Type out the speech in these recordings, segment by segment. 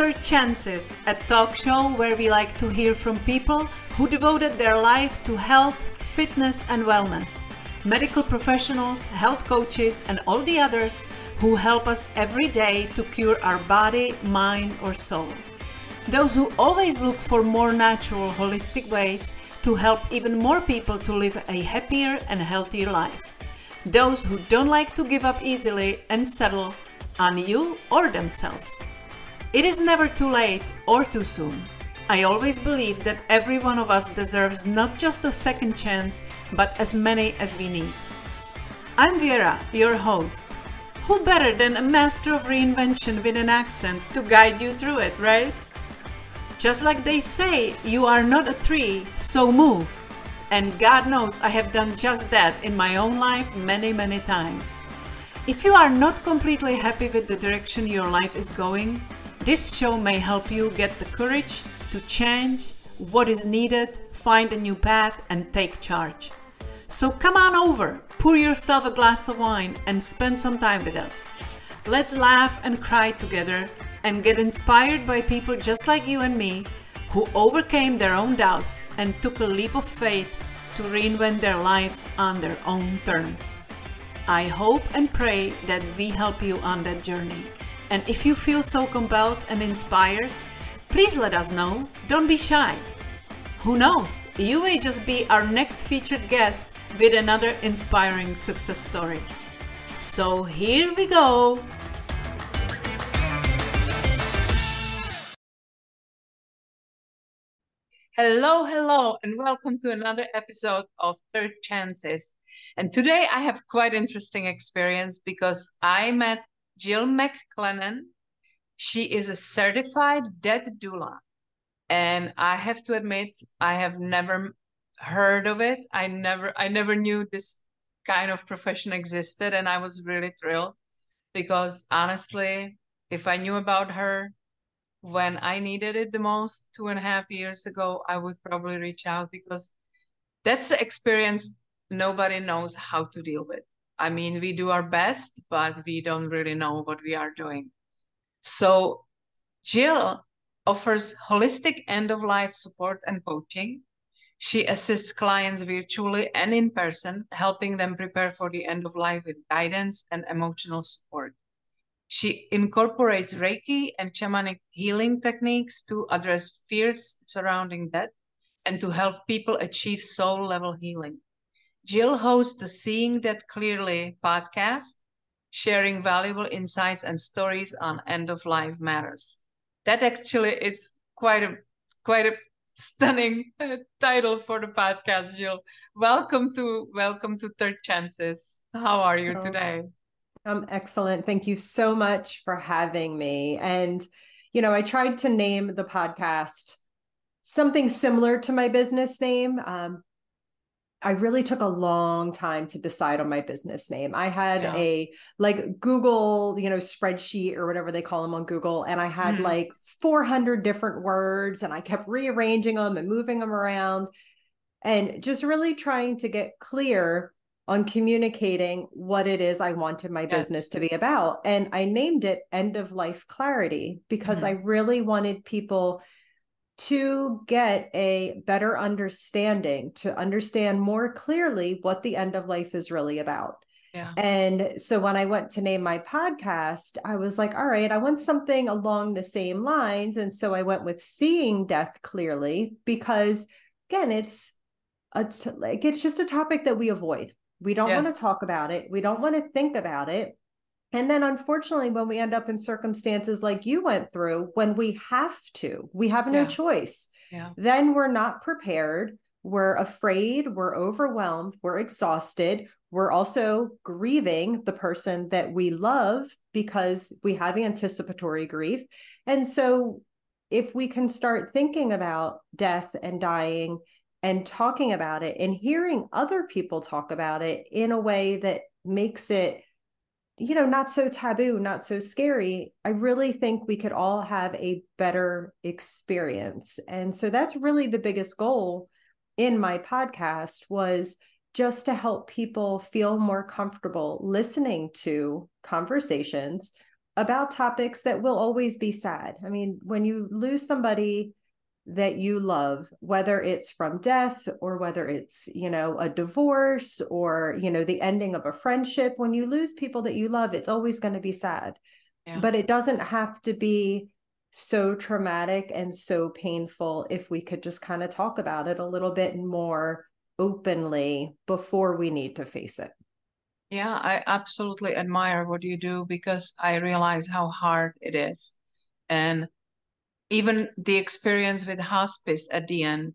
Chances, a talk show where we like to hear from people who devoted their life to health, fitness, and wellness. Medical professionals, health coaches, and all the others who help us every day to cure our body, mind, or soul. Those who always look for more natural, holistic ways to help even more people to live a happier and healthier life. Those who don't like to give up easily and settle on you or themselves. It is never too late or too soon. I always believe that every one of us deserves not just a second chance, but as many as we need. I'm Vera, your host. Who better than a master of reinvention with an accent to guide you through it, right? Just like they say, you are not a tree, so move. And God knows I have done just that in my own life many, many times. If you are not completely happy with the direction your life is going, this show may help you get the courage to change what is needed, find a new path, and take charge. So come on over, pour yourself a glass of wine, and spend some time with us. Let's laugh and cry together and get inspired by people just like you and me who overcame their own doubts and took a leap of faith to reinvent their life on their own terms. I hope and pray that we help you on that journey. And if you feel so compelled and inspired, please let us know. Don't be shy. Who knows, you may just be our next featured guest with another inspiring success story. So here we go. Hello, hello, and welcome to another episode of Third Chances. And today I have quite interesting experience because I met Jill McClennen. She is a certified death doula. And I have to admit, I have never heard of it. I never I never knew this kind of profession existed. And I was really thrilled because honestly, if I knew about her when I needed it the most two and a half years ago, I would probably reach out because that's the experience nobody knows how to deal with. I mean, we do our best, but we don't really know what we are doing. So, Jill offers holistic end of life support and coaching. She assists clients virtually and in person, helping them prepare for the end of life with guidance and emotional support. She incorporates Reiki and shamanic healing techniques to address fears surrounding death and to help people achieve soul level healing. Jill hosts the Seeing Death Clearly podcast, sharing valuable insights and stories on end of life matters. That actually is quite a quite a stunning uh, title for the podcast, Jill. Welcome to welcome to Third Chances. How are you oh, today? I'm excellent. Thank you so much for having me. And you know, I tried to name the podcast something similar to my business name. Um, I really took a long time to decide on my business name. I had yeah. a like Google, you know, spreadsheet or whatever they call them on Google, and I had mm-hmm. like 400 different words, and I kept rearranging them and moving them around, and just really trying to get clear on communicating what it is I wanted my yes. business to be about. And I named it End of Life Clarity because mm-hmm. I really wanted people to get a better understanding, to understand more clearly what the end of life is really about. Yeah. And so when I went to name my podcast, I was like, all right, I want something along the same lines. And so I went with seeing death clearly because again, it's it's like it's just a topic that we avoid. We don't yes. want to talk about it. We don't want to think about it. And then, unfortunately, when we end up in circumstances like you went through, when we have to, we have no yeah. choice, yeah. then we're not prepared. We're afraid, we're overwhelmed, we're exhausted. We're also grieving the person that we love because we have anticipatory grief. And so, if we can start thinking about death and dying and talking about it and hearing other people talk about it in a way that makes it you know, not so taboo, not so scary, I really think we could all have a better experience. And so that's really the biggest goal in my podcast was just to help people feel more comfortable listening to conversations about topics that will always be sad. I mean, when you lose somebody that you love, whether it's from death or whether it's, you know, a divorce or, you know, the ending of a friendship, when you lose people that you love, it's always going to be sad. Yeah. But it doesn't have to be so traumatic and so painful if we could just kind of talk about it a little bit more openly before we need to face it. Yeah, I absolutely admire what you do because I realize how hard it is. And even the experience with hospice at the end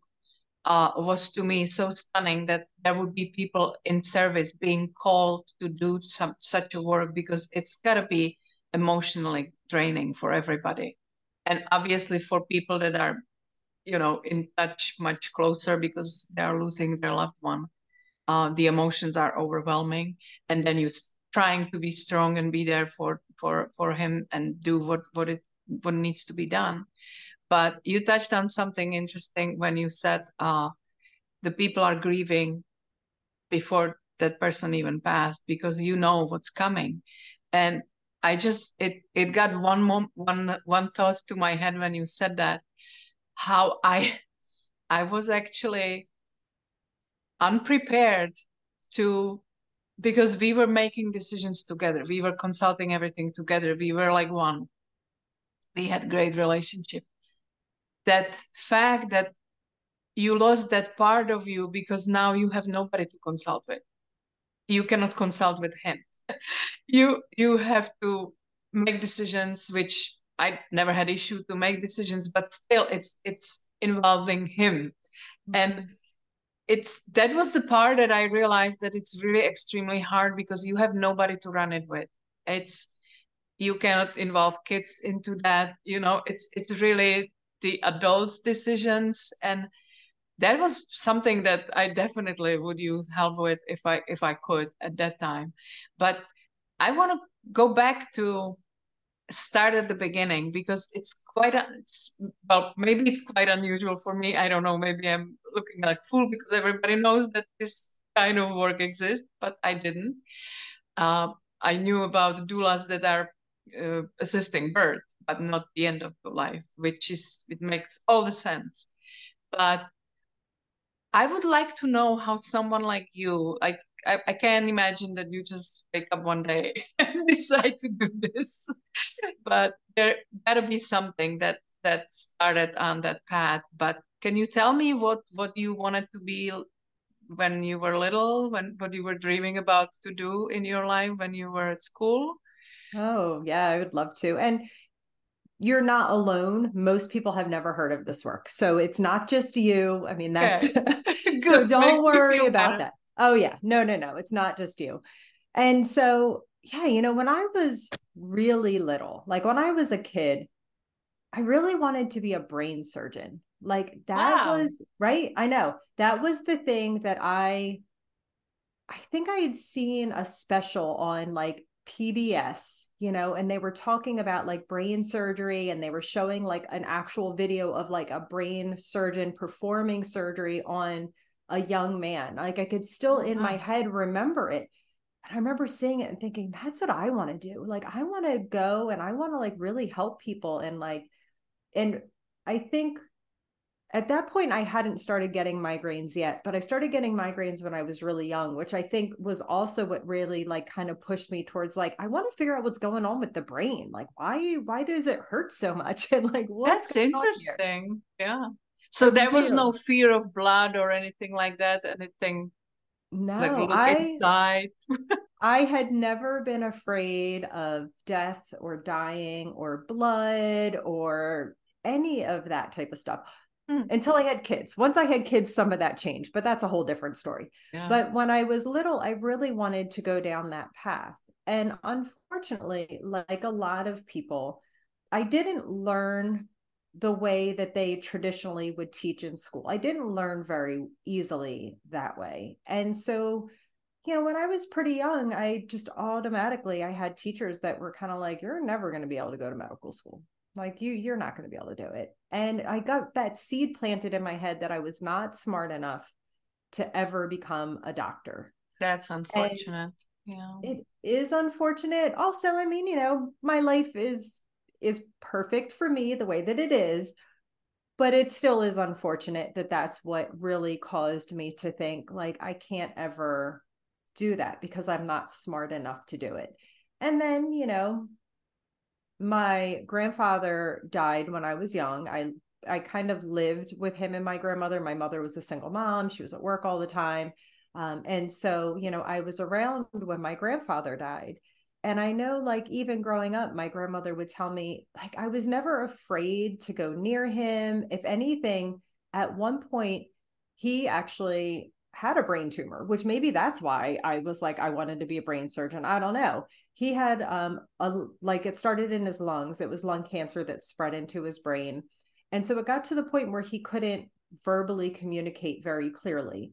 uh, was to me so stunning that there would be people in service being called to do some such a work because it's got to be emotionally draining for everybody. And obviously for people that are you know in touch much closer because they are losing their loved one uh, the emotions are overwhelming. And then you're trying to be strong and be there for for for him and do what what it what needs to be done. But you touched on something interesting when you said uh, the people are grieving before that person even passed because you know what's coming. And i just it it got one mom, one one thought to my head when you said that how i i was actually unprepared to because we were making decisions together. We were consulting everything together. We were like one we had great relationship. That fact that you lost that part of you because now you have nobody to consult with. You cannot consult with him. You you have to make decisions which i never had issue to make decisions but still it's it's involving him. And mm-hmm it's that was the part that I realized that it's really extremely hard because you have nobody to run it with. It's you cannot involve kids into that. You know, it's it's really the adults' decisions, and that was something that I definitely would use help with if I if I could at that time. But I want to go back to start at the beginning because it's quite a, it's, well maybe it's quite unusual for me i don't know maybe i'm looking like fool because everybody knows that this kind of work exists but i didn't uh, i knew about doulas that are uh, assisting birth but not the end of the life which is it makes all the sense but i would like to know how someone like you like I, I can't imagine that you just wake up one day and decide to do this. but there gotta be something that that started on that path. But can you tell me what what you wanted to be when you were little, when what you were dreaming about to do in your life when you were at school? Oh, yeah, I would love to. And you're not alone. Most people have never heard of this work. So it's not just you. I mean, that's okay. so don't worry about that. Oh, yeah. No, no, no. It's not just you. And so, yeah, you know, when I was really little, like when I was a kid, I really wanted to be a brain surgeon. Like that wow. was right. I know that was the thing that I, I think I had seen a special on like PBS, you know, and they were talking about like brain surgery and they were showing like an actual video of like a brain surgeon performing surgery on a young man. Like I could still oh, in my head remember it. And I remember seeing it and thinking, that's what I want to do. Like I want to go and I want to like really help people. And like, and I think at that point I hadn't started getting migraines yet, but I started getting migraines when I was really young, which I think was also what really like kind of pushed me towards like, I want to figure out what's going on with the brain. Like why, why does it hurt so much? And like, what's That's interesting. Yeah. So there was no fear of blood or anything like that. Anything no, like I I had never been afraid of death or dying or blood or any of that type of stuff mm. until I had kids. Once I had kids, some of that changed, but that's a whole different story. Yeah. But when I was little, I really wanted to go down that path. And unfortunately, like a lot of people, I didn't learn the way that they traditionally would teach in school. I didn't learn very easily that way. And so, you know, when I was pretty young, I just automatically I had teachers that were kind of like you're never going to be able to go to medical school. Like you you're not going to be able to do it. And I got that seed planted in my head that I was not smart enough to ever become a doctor. That's unfortunate. And yeah it is unfortunate also i mean you know my life is is perfect for me the way that it is but it still is unfortunate that that's what really caused me to think like i can't ever do that because i'm not smart enough to do it and then you know my grandfather died when i was young. I i kind of lived with him and my grandmother. My mother was a single mom. She was at work all the time. Um, and so you know i was around when my grandfather died. And i know like even growing up my grandmother would tell me like i was never afraid to go near him. If anything at one point he actually had a brain tumor which maybe that's why i was like i wanted to be a brain surgeon i don't know he had um a like it started in his lungs it was lung cancer that spread into his brain and so it got to the point where he couldn't verbally communicate very clearly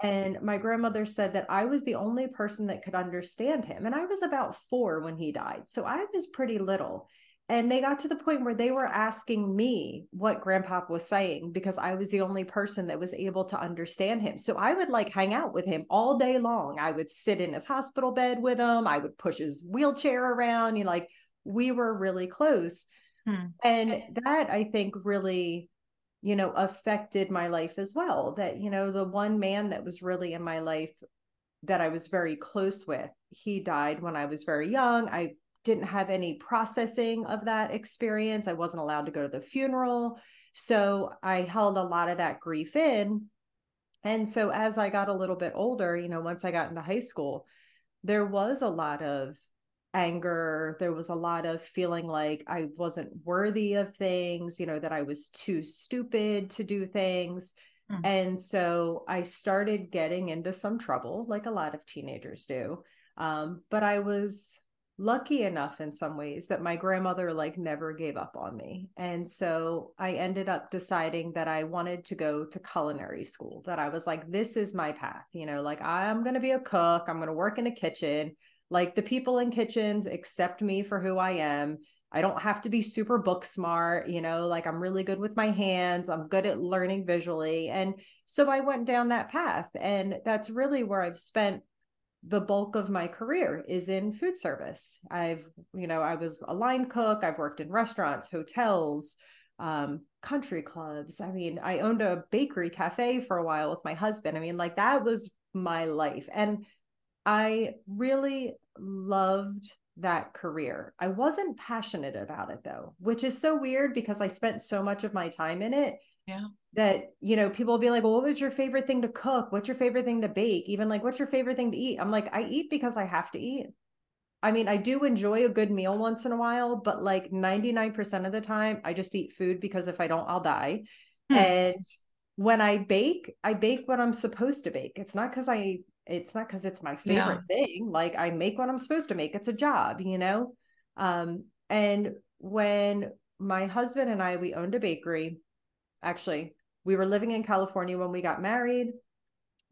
and my grandmother said that I was the only person that could understand him. And I was about four when he died. So I was pretty little. And they got to the point where they were asking me what grandpa was saying because I was the only person that was able to understand him. So I would like hang out with him all day long. I would sit in his hospital bed with him. I would push his wheelchair around. You know, like we were really close. Hmm. And that I think really you know affected my life as well that you know the one man that was really in my life that I was very close with he died when I was very young I didn't have any processing of that experience. I wasn't allowed to go to the funeral. So I held a lot of that grief in. And so as I got a little bit older you know once I got into high school there was a lot of anger. There was a lot of feeling like i wasn't worthy of things you know that i was too stupid to do things. Mm. and so i started getting into some trouble like a lot of teenagers do. Um, but i was lucky enough in some ways that my grandmother like never gave up on me and so i ended up deciding that i wanted to go to culinary school that i was like this is my path you know like i'm going to be a cook i'm going to work in a kitchen like the people in kitchens accept me for who I am. I don't have to be super book smart, you know, like I'm really good with my hands. I'm good at learning visually. And so I went down that path. And that's really where I've spent the bulk of my career is in food service. I've, you know, I was a line cook, I've worked in restaurants, hotels, um, country clubs. I mean, I owned a bakery cafe for a while with my husband. I mean, like that was my life. And I really loved that career. I wasn't passionate about it though, which is so weird because I spent so much of my time in it. Yeah. That, you know, people will be like, well, what was your favorite thing to cook? What's your favorite thing to bake? Even like, what's your favorite thing to eat? I'm like, I eat because I have to eat. I mean, I do enjoy a good meal once in a while, but like 99% of the time, I just eat food because if I don't, I'll die. Hmm. And when I bake, I bake what I'm supposed to bake. It's not because I it's not because it's my favorite yeah. thing like i make what i'm supposed to make it's a job you know um and when my husband and i we owned a bakery actually we were living in california when we got married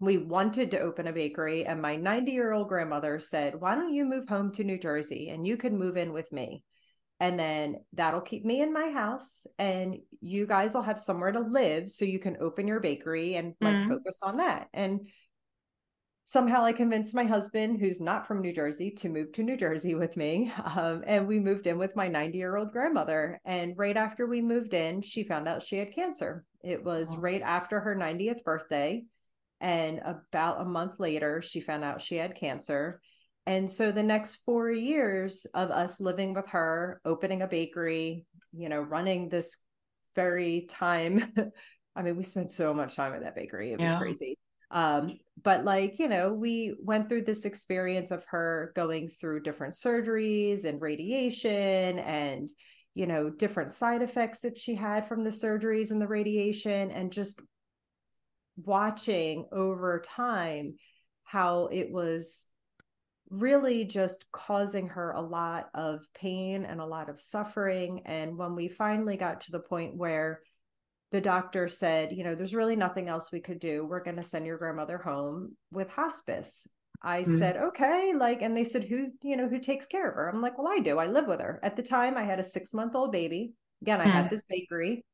we wanted to open a bakery and my 90 year old grandmother said why don't you move home to new jersey and you can move in with me and then that'll keep me in my house and you guys will have somewhere to live so you can open your bakery and like mm-hmm. focus on that and somehow I convinced my husband, who's not from New Jersey, to move to New Jersey with me. Um, and we moved in with my 90 year old grandmother. And right after we moved in, she found out she had cancer. It was oh. right after her 90th birthday. And about a month later, she found out she had cancer. And so the next four years of us living with her, opening a bakery, you know, running this very time. I mean, we spent so much time at that bakery. It was yeah. crazy um but like you know we went through this experience of her going through different surgeries and radiation and you know different side effects that she had from the surgeries and the radiation and just watching over time how it was really just causing her a lot of pain and a lot of suffering and when we finally got to the point where the doctor said, you know, there's really nothing else we could do. We're going to send your grandmother home with hospice. I mm said, okay. Like, and they said, who, you know, who takes care of her? I'm like, well, I do. I live with her. At the time, I had a six month old baby. Again, I mm had this bakery.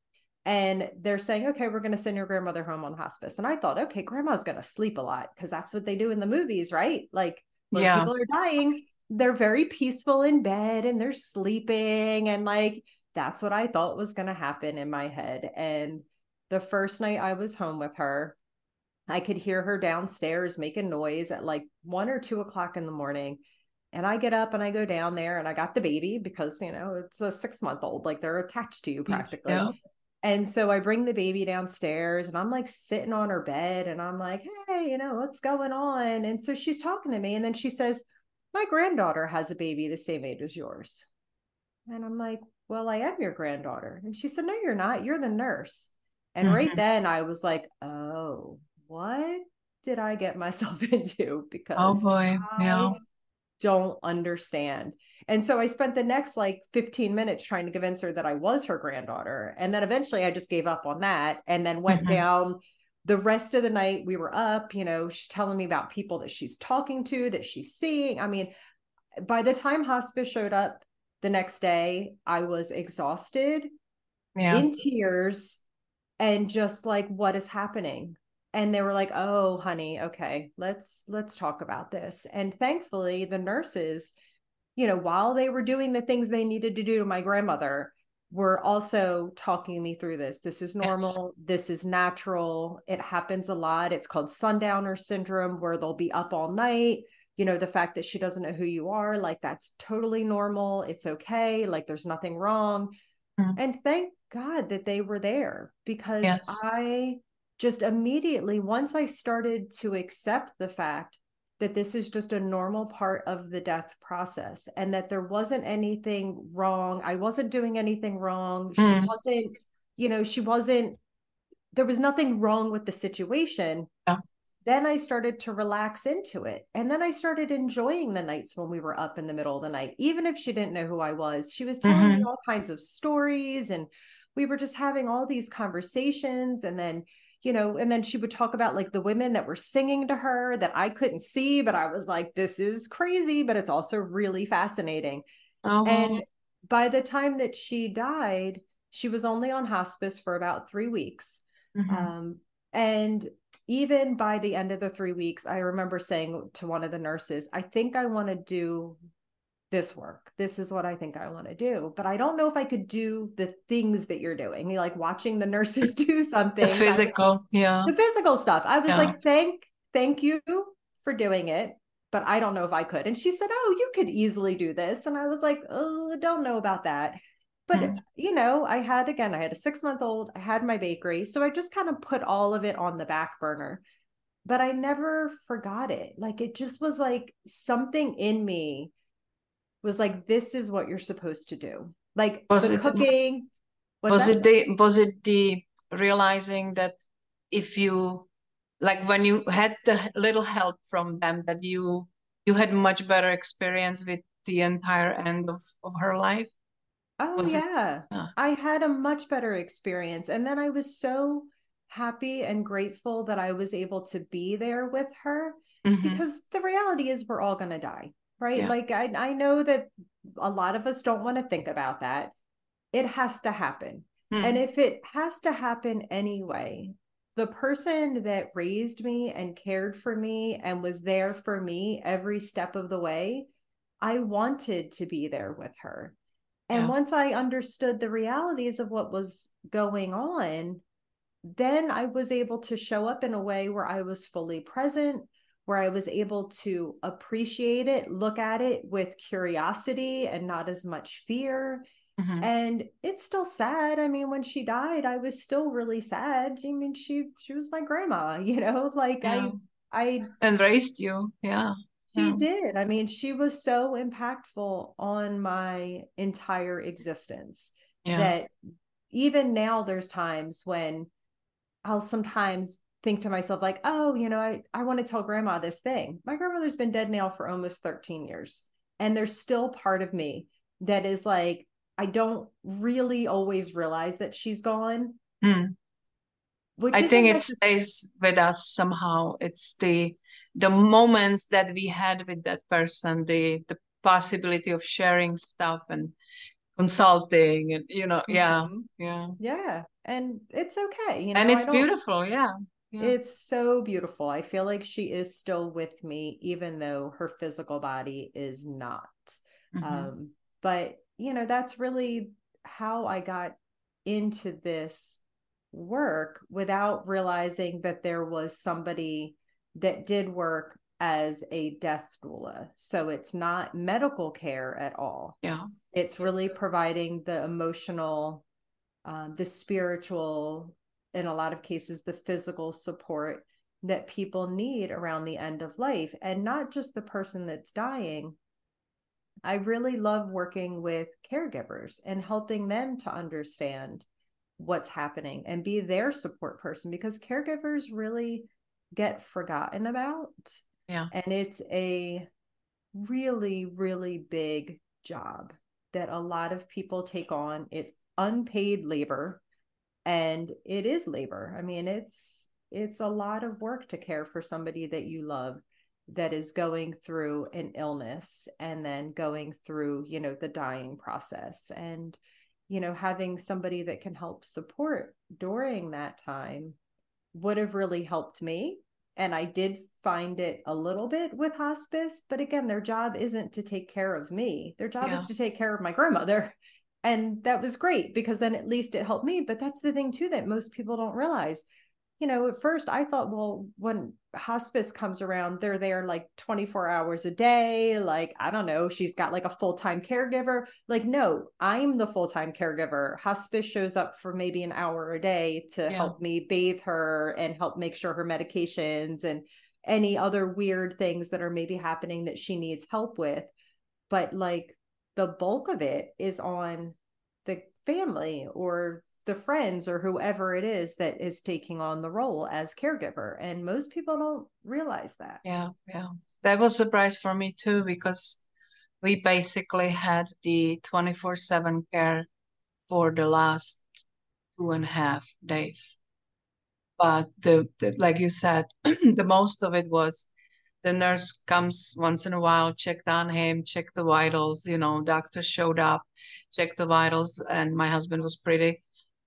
And they're saying, okay, we're going to send your grandmother home on hospice. And I thought, okay, grandma's going to sleep a lot because that's what they do in the movies, right? Like, When Yeah. people are dying, they're very peaceful in bed and they're sleeping. And like, that's what I thought was going to happen in my head. And the first night I was home with her, I could hear her downstairs making noise at like one or two o'clock in the morning. And I get up and I go down there and I got the baby because, you know, it's a six month old, like they're attached to you practically. Yeah. And so I bring the baby downstairs and I'm like sitting on her bed and I'm like, hey, you know, what's going on? And so she's talking to me. And then she says, my granddaughter has a baby the same age as yours. And I'm like, well, I am your granddaughter. And she said, no, you're not. You're the nurse. And right Mhm. then I was like, oh, what did I get myself into? Because Oh boy. Yeah. I don't understand. And so I spent the next like 15 minutes trying to convince her that I was her granddaughter. And then eventually I just gave up on that and then went Mhm. down the rest of the night. We were up, you know, she's telling me about people that she's talking to, that she's seeing. I mean, by the time hospice showed up the next day, I was exhausted Yeah. in tears and just like what is happening and they were like oh honey okay let's let's talk about this. And thankfully the nurses you know while they were doing the things they needed to do to my grandmother were also talking me through this. This is Yes. normal. This is natural. It happens a lot. It's called sundowner syndrome where they'll be up all night. You know the fact that she doesn't know who you are like that's totally normal. It's okay. Like there's nothing wrong. Mhm. and thank god that they were there because Yes. i just immediately once i started to accept the fact that this is just a normal part of the death process and that there wasn't anything wrong i wasn't doing anything wrong she Mm. wasn't you know she wasn't there was nothing wrong with the situation Yeah. then I started to relax into it. And then I started enjoying the nights when we were up in the middle of the night, even if she didn't know who I was. She was telling me Mhm. all kinds of stories and we were just having all these conversations. And then, you know, and then she would talk about like the women that were singing to her that I couldn't see, but I was like, this is crazy, but it's also really fascinating. Oh, And by the time that she died, she was only on hospice for about three weeks. mhm. Um, and even by the end of the three weeks, I remember saying to one of the nurses, I think I want to do this work. This is what I think I want to do. But I don't know if I could do the things that you're doing, like watching the nurses do something. the physical. Yeah. the physical stuff. I was Yeah. like, thank, thank you for doing it. But I don't know if I could. And she said, Oh, you could easily do this. And I was like, Oh, don't know about that. But Hmm. you know, I had again, I had a six month old, I had my bakery. So I just kind of put all of it on the back burner. But I never forgot it. Like it just was like something in me was like, this is what you're supposed to do. Like Was the it- cooking. was that? it the was it the realizing that if you like when you had the little help from them that you you had much better experience with the entire end of, of her life Oh Was it- yeah. Yeah. I had a much better experience. And then I was so happy and grateful that I was able to be there with her Mhm. because the reality is we're all going to die, right? Yeah. Like I I know that a lot of us don't want to think about that. It has to happen. Hmm. And if it has to happen anyway, the person that raised me and cared for me and was there for me every step of the way, I wanted to be there with her. And Yeah. once I understood the realities of what was going on, then I was able to show up in a way where I was fully present, where I was able to appreciate it, look at it with curiosity and not as much fear. Mhm. And it's still sad. I mean, when she died, I was still really sad. I mean, she she was my grandma, you know, like Yeah. I I and raised you yeah she Yeah. did. I mean, she was so impactful on my entire existence yeah that even now there's times when I'll sometimes think to myself like, "Oh, you know, I I want to tell grandma this thing." My grandmother's been dead now for almost 13 years, and there's still part of me that is like I don't really always realize that she's gone. Which I think it stays with us somehow. It's the the moments that we had with that person, the the possibility of sharing stuff and consulting and you know, yeah, Mhm. yeah. Yeah, and it's okay, you know. And it's beautiful, yeah. Yeah. It's so beautiful. I feel like she is still with me, even though her physical body is not. Mm-hmm. Um, but, you know, that's really how I got into this work without realizing that there was somebody that did work as a death doula. So it's not medical care at all. Yeah. It's really providing the emotional, um, the spiritual, in a lot of cases, the physical support that people need around the end of life and not just the person that's dying. I really love working with caregivers and helping them to understand what's happening and be their support person because caregivers really get forgotten about yeah. And it's a really, really big job that a lot of people take on. It's unpaid labor and it is labor. I mean, it's it's a lot of work to care for somebody that you love that is going through an illness and then going through, you know, the dying process and you know, having somebody that can help support during that time would have really helped me and I did find it a little bit with hospice, but again, their job isn't to take care of me. Their job yeah. is to take care of my grandmother. And that was great because then at least it helped me. But that's the thing, too, that most people don't realize you know, at first I thought, well, when hospice comes around, they're there like 24 hours a day. Like, I don't know, she's got like a full time caregiver. Like, no, I'm the full time caregiver. Hospice shows up for maybe an hour a day to yeah. help me bathe her and help make sure her medications and any other weird things that are maybe happening that she needs help with. But like, the bulk of it is on the family or the friends or whoever it is that is taking on the role as caregiver. And most people don't realize that. Yeah yeah. That was a surprise for me too because we basically had the 24-7 care for the last two and a half days. But the, the like you said the most of it was the nurse comes once in a while checked on him checked the vitals you know doctor showed up checked the vitals and my husband was pretty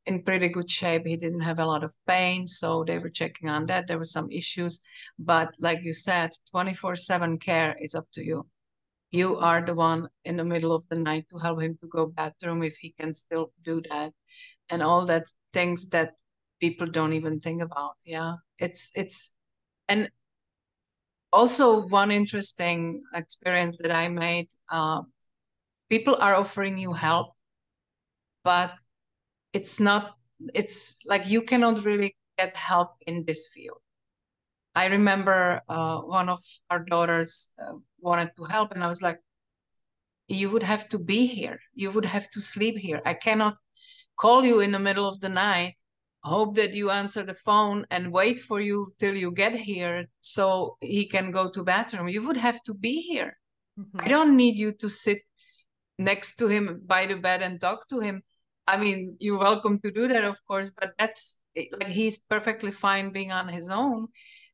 in pretty good shape. He didn't have a lot of pain, so they were checking on that. There were some issues, but like you said, 24/7 care is up to you. You are the one in the middle of the night to help him to go bathroom if he can still do that, and all that things that people don't even think about. Yeah, it's it's and also one interesting experience that I made. Uh, people are offering you help, but it's not it's like you cannot really get help in this field i remember uh, one of our daughters uh, wanted to help and i was like you would have to be here you would have to sleep here i cannot call you in the middle of the night hope that you answer the phone and wait for you till you get here so he can go to bathroom you would have to be here mm-hmm. i don't need you to sit next to him by the bed and talk to him I mean, you're welcome to do that, of course, but that's like he's perfectly fine being on his own.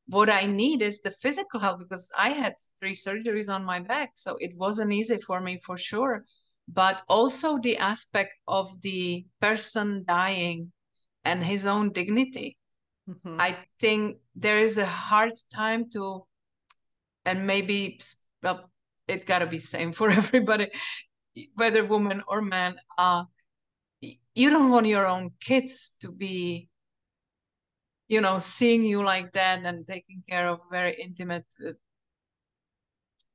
What I need is the physical help because I had three surgeries on my back, so it wasn't easy for me for sure. But also the aspect of the person dying and his own dignity. Mm-hmm. I think there is a hard time to, and maybe well, it gotta be same for everybody, whether woman or man. Uh, you don't want your own kids to be you know seeing you like that and taking care of very intimate uh,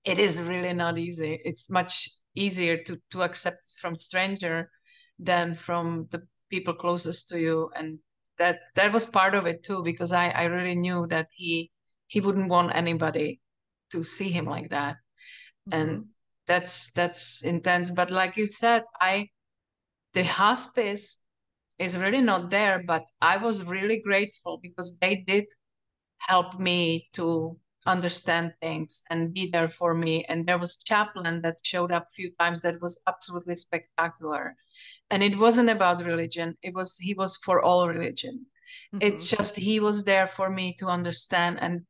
it is really not easy it's much easier to to accept from stranger than from the people closest to you and that that was part of it too because i i really knew that he he wouldn't want anybody to see him like that mm-hmm. and that's that's intense but like you said i the hospice is really not there, but I was really grateful because they did help me to understand things and be there for me. And there was chaplain that showed up a few times that was absolutely spectacular. And it wasn't about religion. It was he was for all religion. Mm-hmm. It's just he was there for me to understand and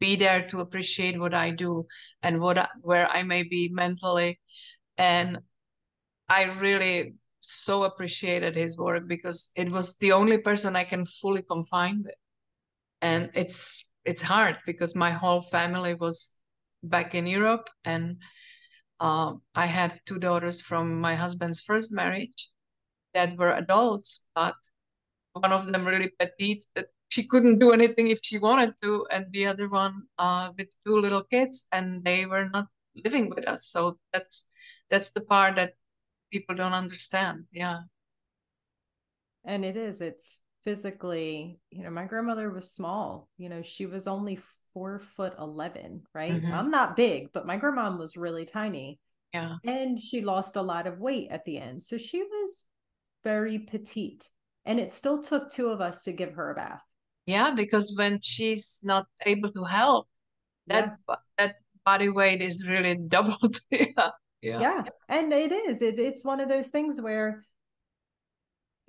be there to appreciate what I do and what I, where I may be mentally. And I really so appreciated his work because it was the only person I can fully confine with. and it's it's hard because my whole family was back in Europe, and uh, I had two daughters from my husband's first marriage that were adults, but one of them really petite that she couldn't do anything if she wanted to, and the other one uh, with two little kids, and they were not living with us. So that's that's the part that people don't understand. Yeah. And it is. It's physically, you know, my grandmother was small. You know, she was only four foot eleven, right? Mm-hmm. I'm not big, but my grandma was really tiny. Yeah. And she lost a lot of weight at the end. So she was very petite. And it still took two of us to give her a bath. Yeah, because when she's not able to help, that yeah. that body weight is really doubled. yeah. yeah. Yeah. And it is. It, it's one of those things where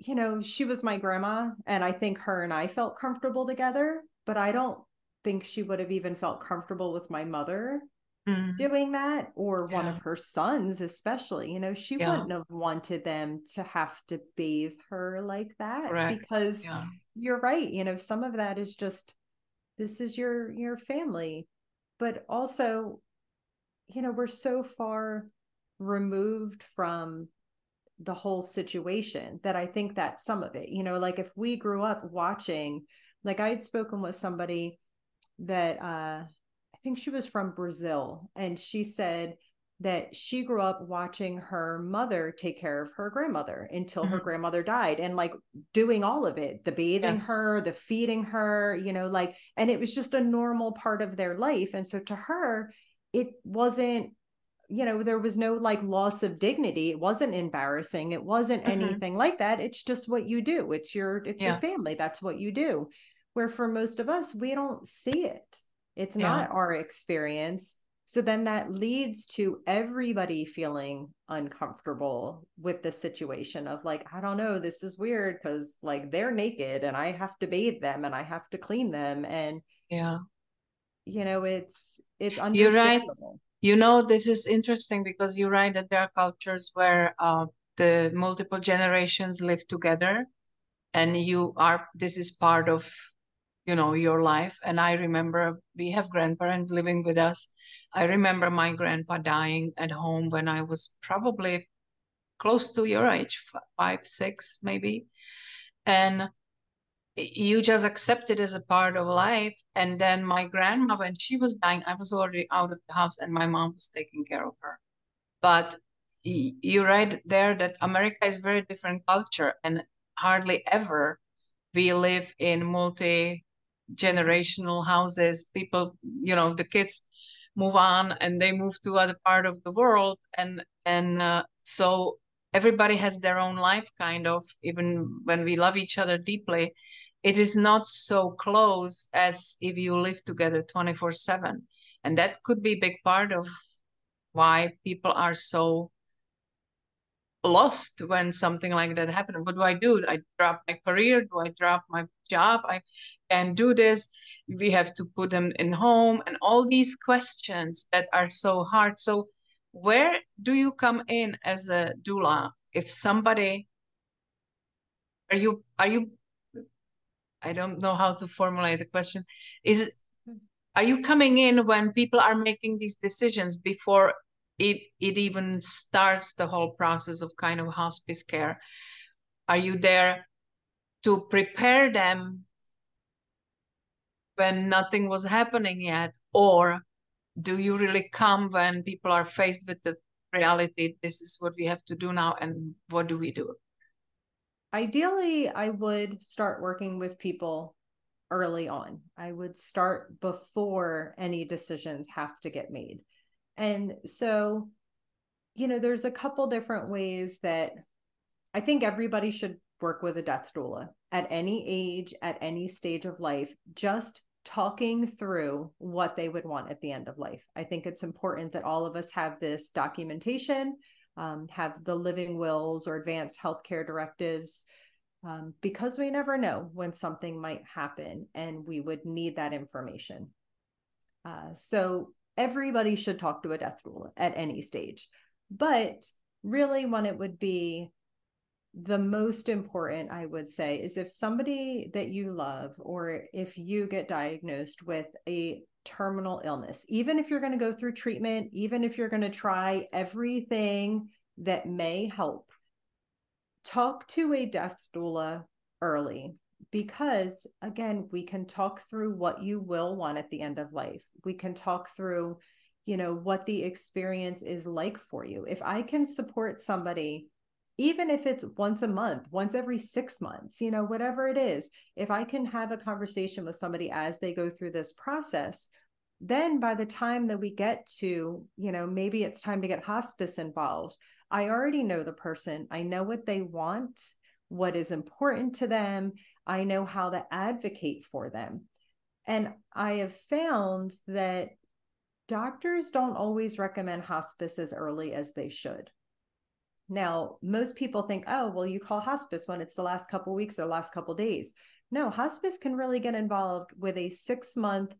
you know, she was my grandma, and I think her and I felt comfortable together, but I don't think she would have even felt comfortable with my mother mm. doing that or yeah. one of her sons, especially. You know, she yeah. wouldn't have wanted them to have to bathe her like that Correct. because yeah. you're right. You know, some of that is just this is your your family, but also, you know, we're so far removed from the whole situation that I think that's some of it. You know, like if we grew up watching, like I had spoken with somebody that uh I think she was from Brazil and she said that she grew up watching her mother take care of her grandmother until mm-hmm. her grandmother died and like doing all of it the bathing yes. her the feeding her you know like and it was just a normal part of their life and so to her it wasn't you know there was no like loss of dignity it wasn't embarrassing it wasn't mm-hmm. anything like that it's just what you do it's your it's yeah. your family that's what you do where for most of us we don't see it. It's yeah. not our experience. So then that leads to everybody feeling uncomfortable with the situation of like i don't know this is weird because like they're naked and i have to bathe them and i have to clean them. And yeah. you know it's it's. You're right. you know, this is interesting because you write that there are cultures where uh, the multiple generations live together and you are, this is part of, you know, your life. And I remember we have grandparents living with us. I remember my grandpa dying at home when I was probably close to your age, five, six, maybe. And you just accept it as a part of life. And then my grandma, when she was dying, I was already out of the house and my mom was taking care of her. But you write there that America is very different culture and hardly ever we live in multi generational houses. People, you know, the kids move on and they move to other part of the world and and uh, so everybody has their own life kind of even when we love each other deeply it is not so close as if you live together 24 7 and that could be a big part of why people are so lost when something like that happened. what do i do? I drop my career? Do i drop my job? I can do this. We have to put them in home and all these questions that are so hard. So where do you come in as a doula? If somebody are you are you I don't know how to formulate the question. Is are you coming in when people are making these decisions before it it even starts the whole process of kind of hospice care? Are you there to prepare them when nothing was happening yet, or do you really come when people are faced with the reality? This is what we have to do now, and what do we do? ideally i would start working with people early on i would start before any decisions have to get made and so you know there's a couple different ways that i think everybody should work with a death doula at any age at any stage of life just talking through what they would want at the end of life i think it's important that all of us have this documentation um, have the living wills or advanced healthcare directives um, because we never know when something might happen and we would need that information. Uh, so everybody should talk to a death doula at any stage. But really, when it would be the most important, I would say, is if somebody that you love or if you get diagnosed with a terminal illness, even if you're going to go through treatment, even if you're going to try everything that may help, talk to a death doula early because again we can talk through what you will want at the end of life. We can talk through you know what the experience is like for you. If i can support somebody even if it's once a month once every 6 months you know whatever it is if i can have a conversation with somebody as they go through this process then by the time that we get to you know maybe it's time to get hospice involved i already know the person. I know what they want what is important to them. I know how to advocate for them. And I have found that doctors don't always recommend hospice as early as they should. Now, most people think, oh, well, you call hospice when it's the last couple weeks or last couple days. No, hospice can really get involved with a six month,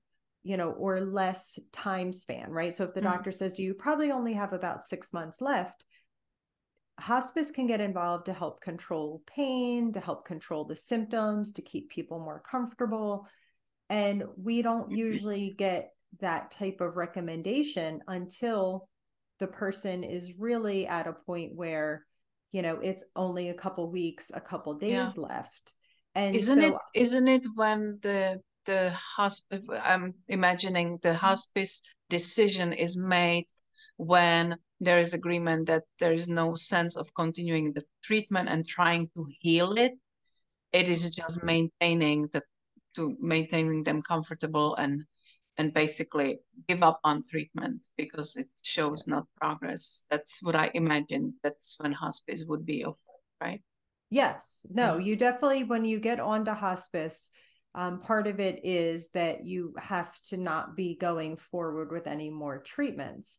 you know, or less time span, right? So if the mm-hmm. doctor says, do you probably only have about six months left, hospice can get involved to help control pain, to help control the symptoms, to keep people more comfortable. And we don't mm-hmm. usually get that type of recommendation until the person is really at a point where, you know, it's only a couple weeks, a couple days yeah. left. And isn't so, it isn't it when the the hospice I'm imagining the mm-hmm. hospice decision is made when there is agreement that there is no sense of continuing the treatment and trying to heal it. It is just maintaining the to maintaining them comfortable and and basically give up on treatment because it shows not progress. That's what i imagine. That's when hospice would be offered right? Yes. No mm-hmm. you definitely when you get onto hospice um, part of it is that you have to not be going forward with any more treatments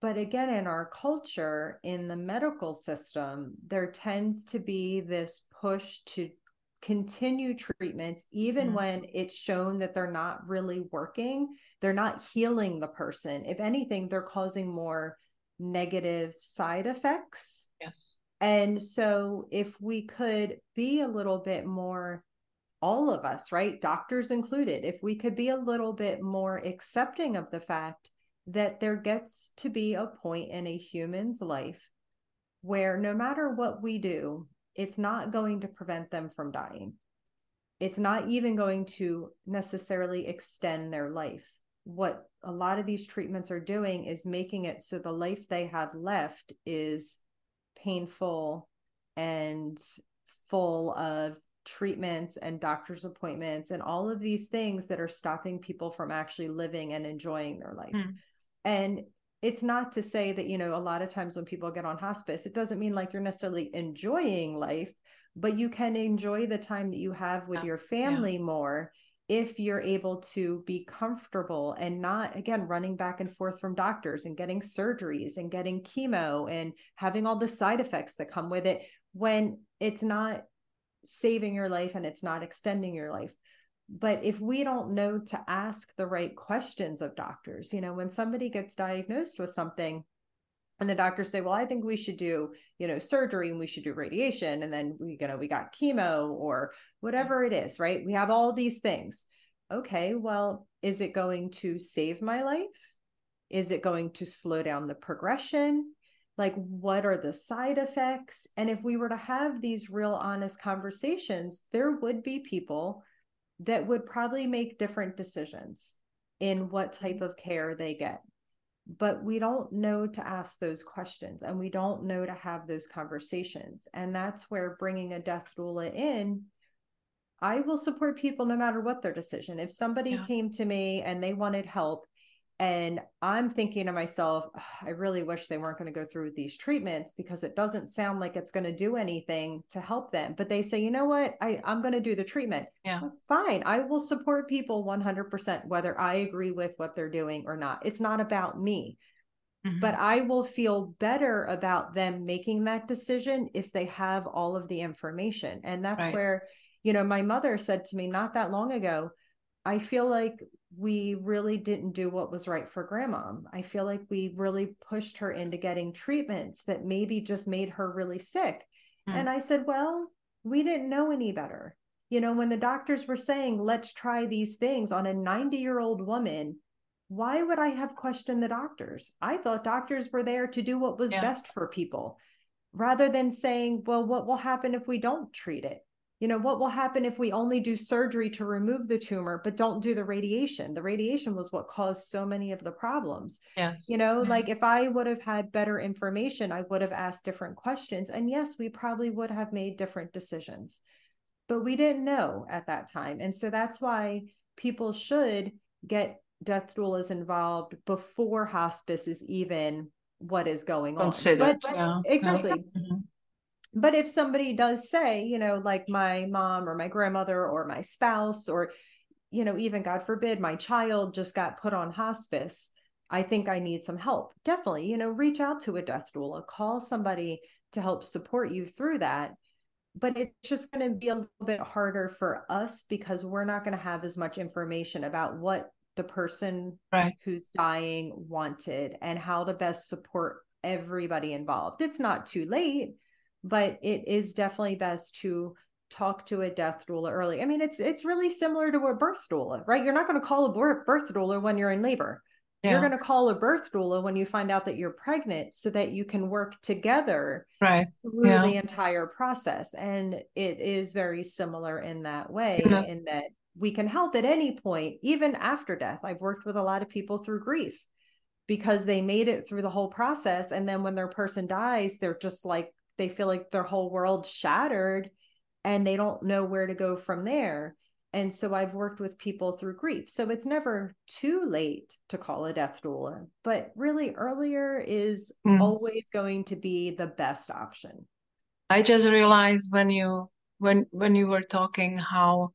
but again, in our culture, in the medical system, there tends to be this push to continue treatments, even mm-hmm. when it's shown that they're not really working. They're not healing the person. If anything, they're causing more negative side effects. Yes. And so, if we could be a little bit more, all of us, right? Doctors included, if we could be a little bit more accepting of the fact that there gets to be a point in a human's life where no matter what we do, it's not going to prevent them from dying. It's not even going to necessarily extend their life. What a lot of these treatments are doing is making it so the life they have left is painful and full of treatments and doctor's appointments and all of these things that are stopping people from actually living and enjoying their life. Mm. And it's not to say that, you know, a lot of times when people get on hospice, it doesn't mean like you're necessarily enjoying life, but you can enjoy the time that you have with uh, your family yeah. more if you're able to be comfortable and not again running back and forth from doctors and getting surgeries and getting chemo and having all the side effects that come with it when it's not saving your life and it's not extending your life but if we don't know to ask the right questions of doctors you know when somebody gets diagnosed with something and the doctors say well i think we should do you know surgery and we should do radiation and then we you know we got chemo or whatever it is right? We have all these things. Okay well is it going to save my life? Is it going to slow down the progression? Like what are the side effects? And if we were to have these real honest conversations there would be people that would probably make different decisions in what type mm-hmm. of care they get. But we don't know to ask those questions and we don't know to have those conversations. And that's where bringing a death doula in, I will support people no matter what their decision. If somebody yeah. came to me and they wanted help and I'm thinking to myself, I really wish they weren't going to go through with these treatments because it doesn't sound like it's going to do anything to help them. But they say, you know what? I, I'm going to do the treatment. Yeah. fine. I will support people 100%, whether I agree with what they're doing or not. It's not about me. Mm-hmm. But I will feel better about them making that decision if they have all of the information. And that's right. where, you know, my mother said to me not that long ago, I feel like we really didn't do what was right for grandma. I feel like we really pushed her into getting treatments that maybe just made her really sick. Mm. And I said, Well, we didn't know any better. You know, when the doctors were saying, let's try these things on a 90 year old woman, why would I have questioned the doctors? I thought doctors were there to do what was yeah. best for people rather than saying, well, what will happen if we don't treat it? You know, what will happen if we only do surgery to remove the tumor, but don't do the radiation? The radiation was what caused so many of the problems. Yes. You know, like if I would have had better information, I would have asked different questions. And yes, we probably would have made different decisions but we didn't know at that time. And so that's why people should get death doulas involved before hospice is even what is going on. Considered, but, yeah. Exactly. Mm-hmm. But if somebody does say, you know, like my mom or my grandmother or my spouse, or, you know, even God forbid, my child just got put on hospice, I think I need some help. Definitely, you know, reach out to a death doula, call somebody to help support you through that but it's just going to be a little bit harder for us because we're not going to have as much information about what the person right. who's dying wanted and how to best support everybody involved. It's not too late, but it is definitely best to talk to a death doula early. I mean, it's it's really similar to a birth doula, right? You're not going to call a birth doula when you're in labor. Yeah. You're going to call a birth doula when you find out that you're pregnant so that you can work together right. through yeah. the entire process. And it is very similar in that way, yeah. in that we can help at any point, even after death. I've worked with a lot of people through grief because they made it through the whole process. And then when their person dies, they're just like, they feel like their whole world shattered and they don't know where to go from there and so I've worked with people through grief. So it's never too late to call a death doula, but really earlier is mm. always going to be the best option. I just realized when you when when you were talking how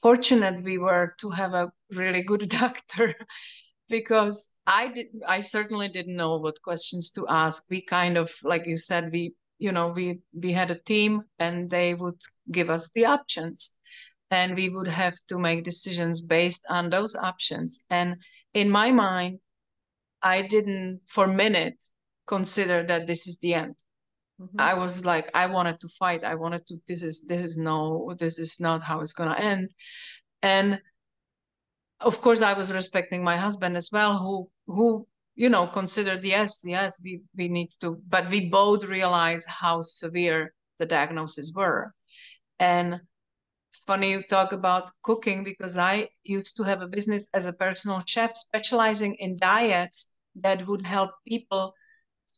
fortunate we were to have a really good doctor because I did I certainly didn't know what questions to ask. We kind of like you said we you know we we had a team and they would give us the options. And we would have to make decisions based on those options. And in my mind i didn't for a minute consider that this is the end. Mm-hmm. i was like i wanted to fight. I wanted to this is this is no this is not how it's going to end. And of course i was respecting my husband as well who who you know considered yes yes we we need to but we both realized how severe the diagnoses were. And funny you talk about cooking because I used to have a business as a personal chef specializing in diets that would help people,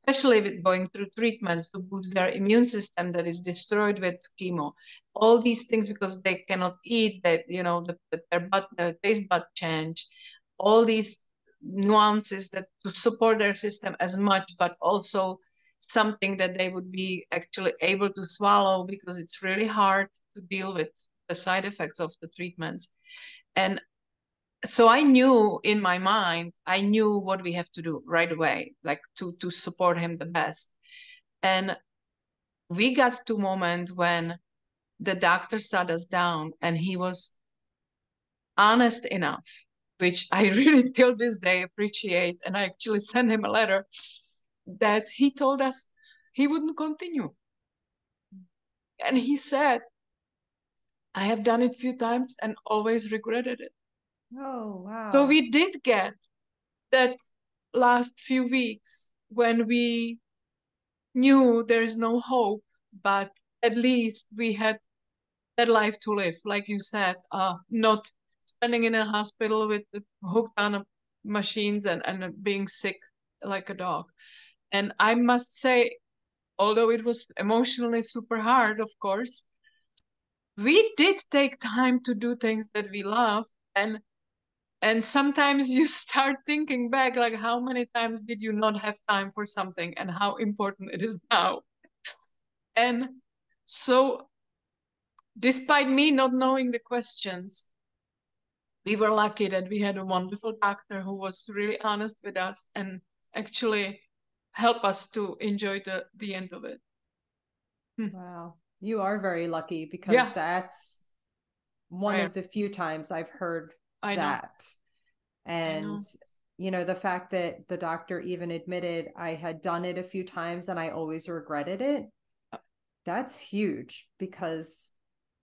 especially with going through treatments to boost their immune system that is destroyed with chemo. All these things because they cannot eat, that you know, the, their butt, the taste bud change, all these nuances that to support their system as much, but also something that they would be actually able to swallow because it's really hard to deal with the side effects of the treatments and so i knew in my mind i knew what we have to do right away like to to support him the best. And we got to moment when the doctor sat us down and he was honest enough which i really till this day appreciate. And i actually sent him a letter that he told us he wouldn't continue. And he said I have done it a few times and always regretted it. Oh, wow. So we did get that last few weeks when we knew there is no hope, but at least we had that life to live, like you said, uh, not spending in a hospital with hooked on machines and, and being sick like a dog. And I must say, although it was emotionally super hard, of course, we did take time to do things that we love and and sometimes you start thinking back like how many times did you not have time for something and how important it is now and so despite me not knowing the questions we were lucky that we had a wonderful doctor who was really honest with us and actually help us to enjoy the the end of it hmm. wow you are very lucky because yeah. that's one right. of the few times I've heard I that. Know. And know. you know, the fact that the doctor even admitted I had done it a few times and I always regretted it. Uh. that's huge because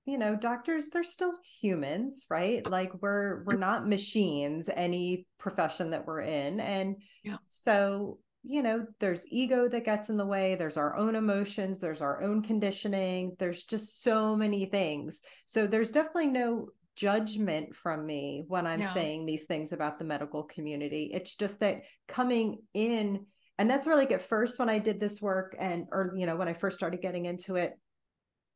you know doctors they're still humans right like we're we're not machines any profession that we're in and yeah. so you know there's ego that gets in the way there's our own emotions there's our own conditioning there's just so many things so there's definitely no judgment from me when i'm saying these things about the medical community it's just that coming in and that's where like at first when i did this work and or you know when i first started getting into it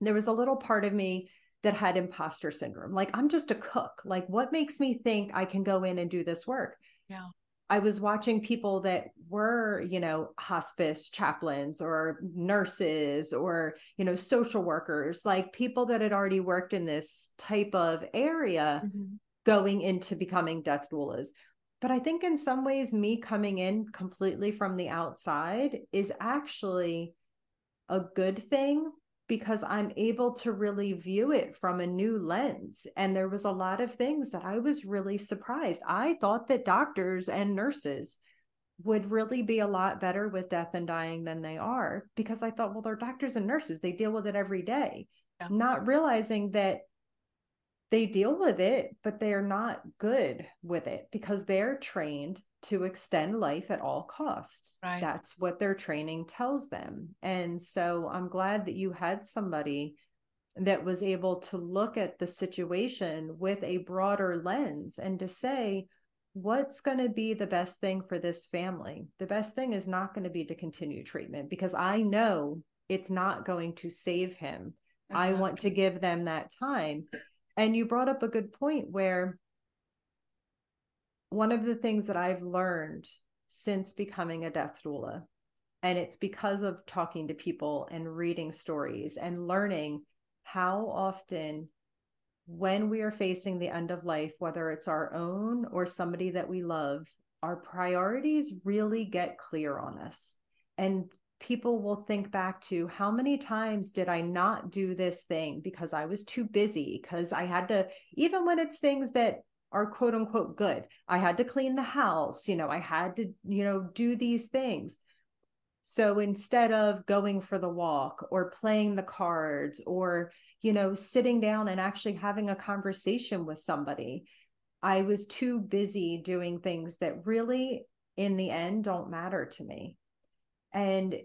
there was a little part of me that had imposter syndrome. Like, I'm just a cook. Like, what makes me think I can go in and do this work? Yeah. I was watching people that were, you know, hospice chaplains or nurses or, you know, social workers, like people that had already worked in this type of area mm-hmm. going into becoming death doulas. But I think in some ways, me coming in completely from the outside is actually a good thing because I'm able to really view it from a new lens. And there was a lot of things that I was really surprised. I thought that doctors and nurses would really be a lot better with death and dying than they are because I thought, well, they're doctors and nurses, they deal with it every day, yeah. not realizing that they deal with it, but they are not good with it because they're trained to extend life at all costs. Right. That's what their training tells them. And so I'm glad that you had somebody that was able to look at the situation with a broader lens and to say, what's going to be the best thing for this family? The best thing is not going to be to continue treatment because I know it's not going to save him. Uh-huh. I want to give them that time. And you brought up a good point where one of the things that I've learned since becoming a death doula, and it's because of talking to people and reading stories and learning how often when we are facing the end of life, whether it's our own or somebody that we love, our priorities really get clear on us. And people will think back to how many times did I not do this thing because I was too busy, because I had to, even when it's things that are quote unquote good. I had to clean the house, you know, I had to, you know, do these things. So instead of going for the walk or playing the cards or, you know, sitting down and actually having a conversation with somebody, I was too busy doing things that really, in the end, don't matter to me. And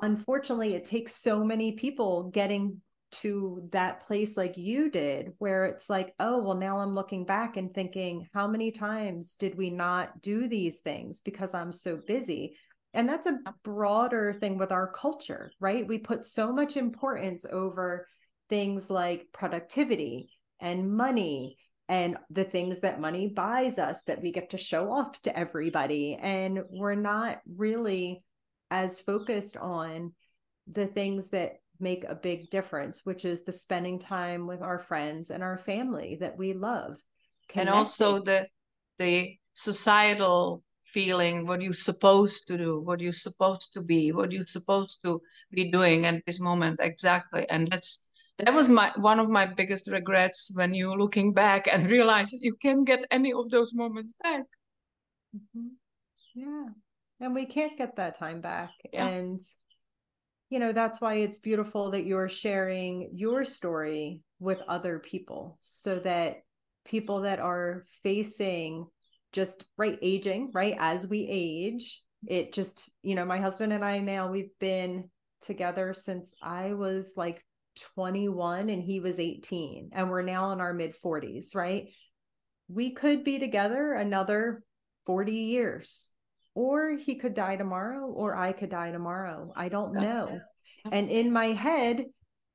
unfortunately, it takes so many people getting to that place like you did where it's like oh well now i'm looking back and thinking how many times did we not do these things because i'm so busy? And that's a broader thing with our culture right? We put so much importance over things like productivity and money and the things that money buys us that we get to show off to everybody. And we're not really as focused on the things that make a big difference, which is the spending time with our friends and our family that we love. Connecting. And also the the societal feeling what you're supposed to do, what you're supposed to be, what you're supposed to be doing at this moment exactly. And that's that was my one of my biggest regrets when you're looking back and realize you can't get any of those moments back. Mm-hmm. Yeah. And we can't get that time back. Yeah. And you know that's why it's beautiful that you're sharing your story with other people so that people that are facing just right aging right as we age it just you know my husband and i now we've been together since i was like 21 and he was 18 and we're now in our mid 40s right? We could be together another 40 years or he could die tomorrow or I could die tomorrow. I don't know. And in my head,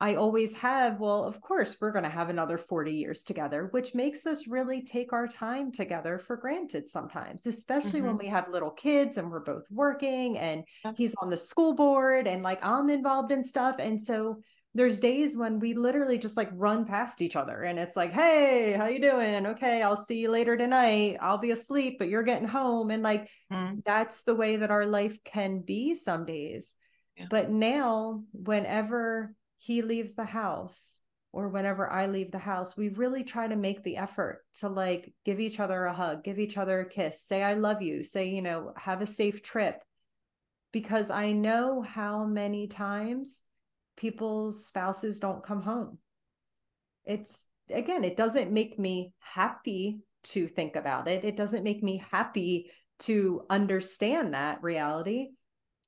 I always have, well, of course, we're going to have another 40 years together, which makes us really take our time together for granted sometimes, especially mm-hmm. when we have little kids and we're both working and he's on the school board and like I'm involved in stuff. And so there's days when we literally just like run past each other and it's like hey how you doing? Okay i'll see you later tonight. I'll be asleep but you're getting home. And like mm. that's the way that our life can be some days. Yeah. but now whenever he leaves the house or whenever i leave the house we really try to make the effort to like give each other a hug give each other a kiss say i love you say you know have a safe trip. Because i know how many times people's spouses don't come home. It's again, it doesn't make me happy to think about it. It doesn't make me happy to understand that reality.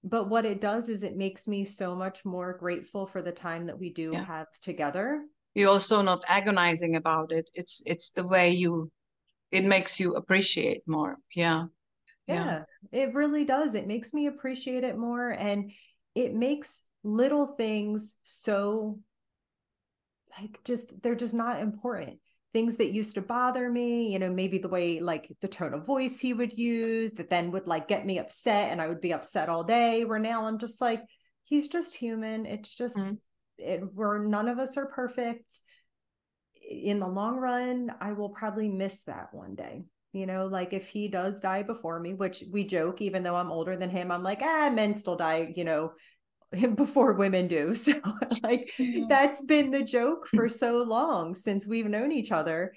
But what it does is it makes me so much more grateful for the time that we do yeah. have together. You're also not agonizing about it. It's it's the way you it makes you appreciate more. Yeah. Yeah, yeah. it really does. It makes me appreciate it more and it makes little things so like just they're just not important. Things that used to bother me you know maybe the way like the tone of voice he would use that then would like get me upset and i would be upset all day where now i'm just like he's just human. It's just mm-hmm. it, we're none of us are perfect. In the long run i will probably miss that one day you know like if he does die before me which we joke even though i'm older than him i'm like ah men still die you know before women do. So like yeah. that's been the joke for so long since we've known each other.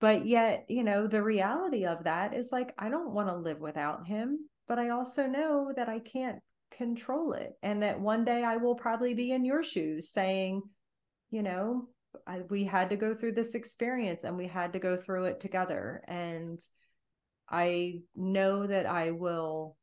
But yet, you know, the reality of that is like I don't want to live without him, but I also know that I can't control it and that one day I will probably be in your shoes saying, you know, I, we had to go through this experience and we had to go through it together and I know that I will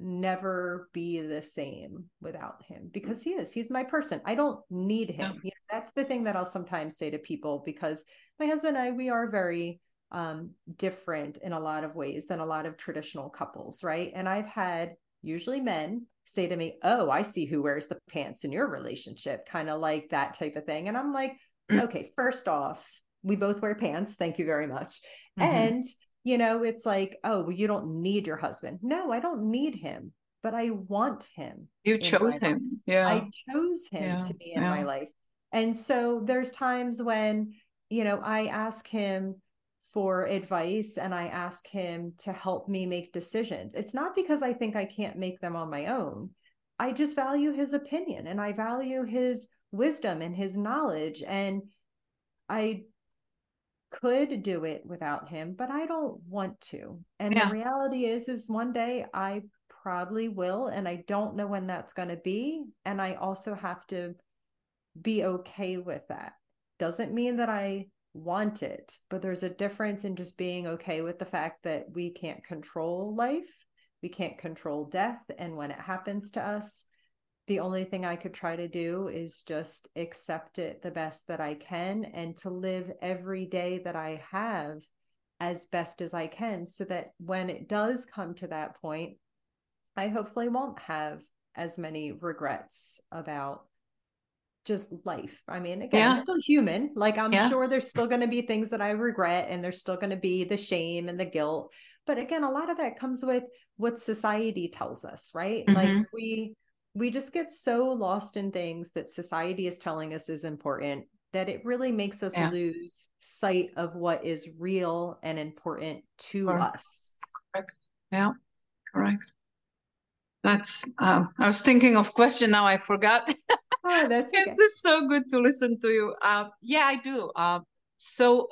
never be the same without him because he is he's my person. I don't need him. You know, that's the thing that i'll sometimes say to people because my husband and i we are very um, different in a lot of ways than a lot of traditional couples right? And i've had usually men say to me oh i see who wears the pants in your relationship kind of like that type of thing. And i'm like okay first off we both wear pants thank you very much. Mm-hmm. and you know it's like oh well, you don't need your husband. No i don't need him but i want him you chose him. yeah. I chose him yeah. to be in yeah. my life. And so there's times when you know i ask him for advice and i ask him to help me make decisions. It's not because i think i can't make them on my own. I just value his opinion and i value his wisdom and his knowledge. And i could do it without him, but I don't want to. And yeah. the reality is is one day I probably will and I don't know when that's going to be and I also have to be okay with that. Doesn't mean that I want it, but there's a difference in just being okay with the fact that we can't control life. We can't control death and when it happens to us, the only thing I could try to do is just accept it the best that I can and to live every day that I have as best as I can so that when it does come to that point, I hopefully won't have as many regrets about just life. I mean, again, yeah. I'm still human. Like, I'm yeah. sure there's still going to be things that I regret and there's still going to be the shame and the guilt. But again, a lot of that comes with what society tells us, right? Mm-hmm. Like, we, we just get so lost in things that society is telling us is important that it really makes us yeah. lose sight of what is real and important to correct. us. Correct. Yeah, correct. That's um, I was thinking of question now I forgot. Oh, that's okay. so good to listen to you. Uh, yeah, I do. Uh, so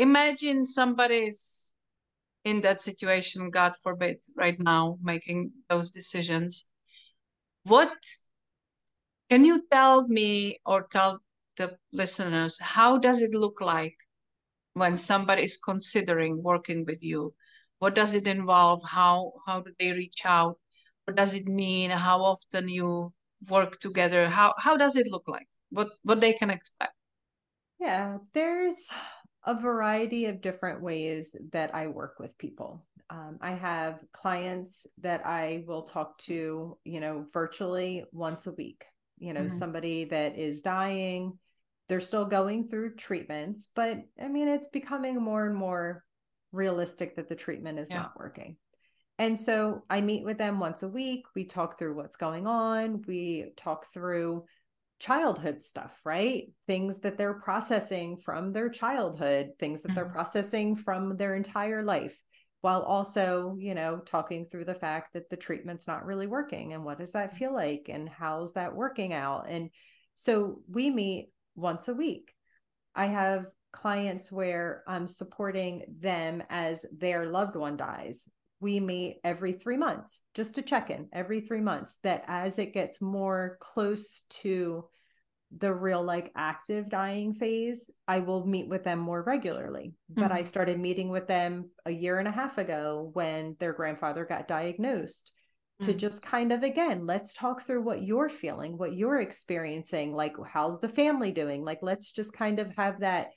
imagine somebody's in that situation, God forbid, right now, making those decisions what can you tell me or tell the listeners how does it look like when somebody is considering working with you? What does it involve? How how do they reach out? What does it mean? How often you work together? How how does it look like? What what they can expect? Yeah there's a variety of different ways that i work with people um, I have clients that I will talk to, you know, virtually once a week. You know, mm-hmm. somebody that is dying, they're still going through treatments, but I mean, it's becoming more and more realistic that the treatment is yeah. not working. And so I meet with them once a week. We talk through what's going on. We talk through childhood stuff, right? Things that they're processing from their childhood, things that mm-hmm. they're processing from their entire life while also, you know, talking through the fact that the treatment's not really working and what does that feel mm-hmm. like and how's that working out. And so we meet once a week. I have clients where I'm supporting them as their loved one dies. we meet every three months just to check in every three months that as it gets more close to the real like active dying phase i will meet with them more regularly mm-hmm. but i mm-hmm. started meeting with them a year and a half ago when their grandfather got diagnosed mm-hmm. to mm. just kind of again let's talk through what you're feeling what you're experiencing like how's the family doing like let's just kind of have that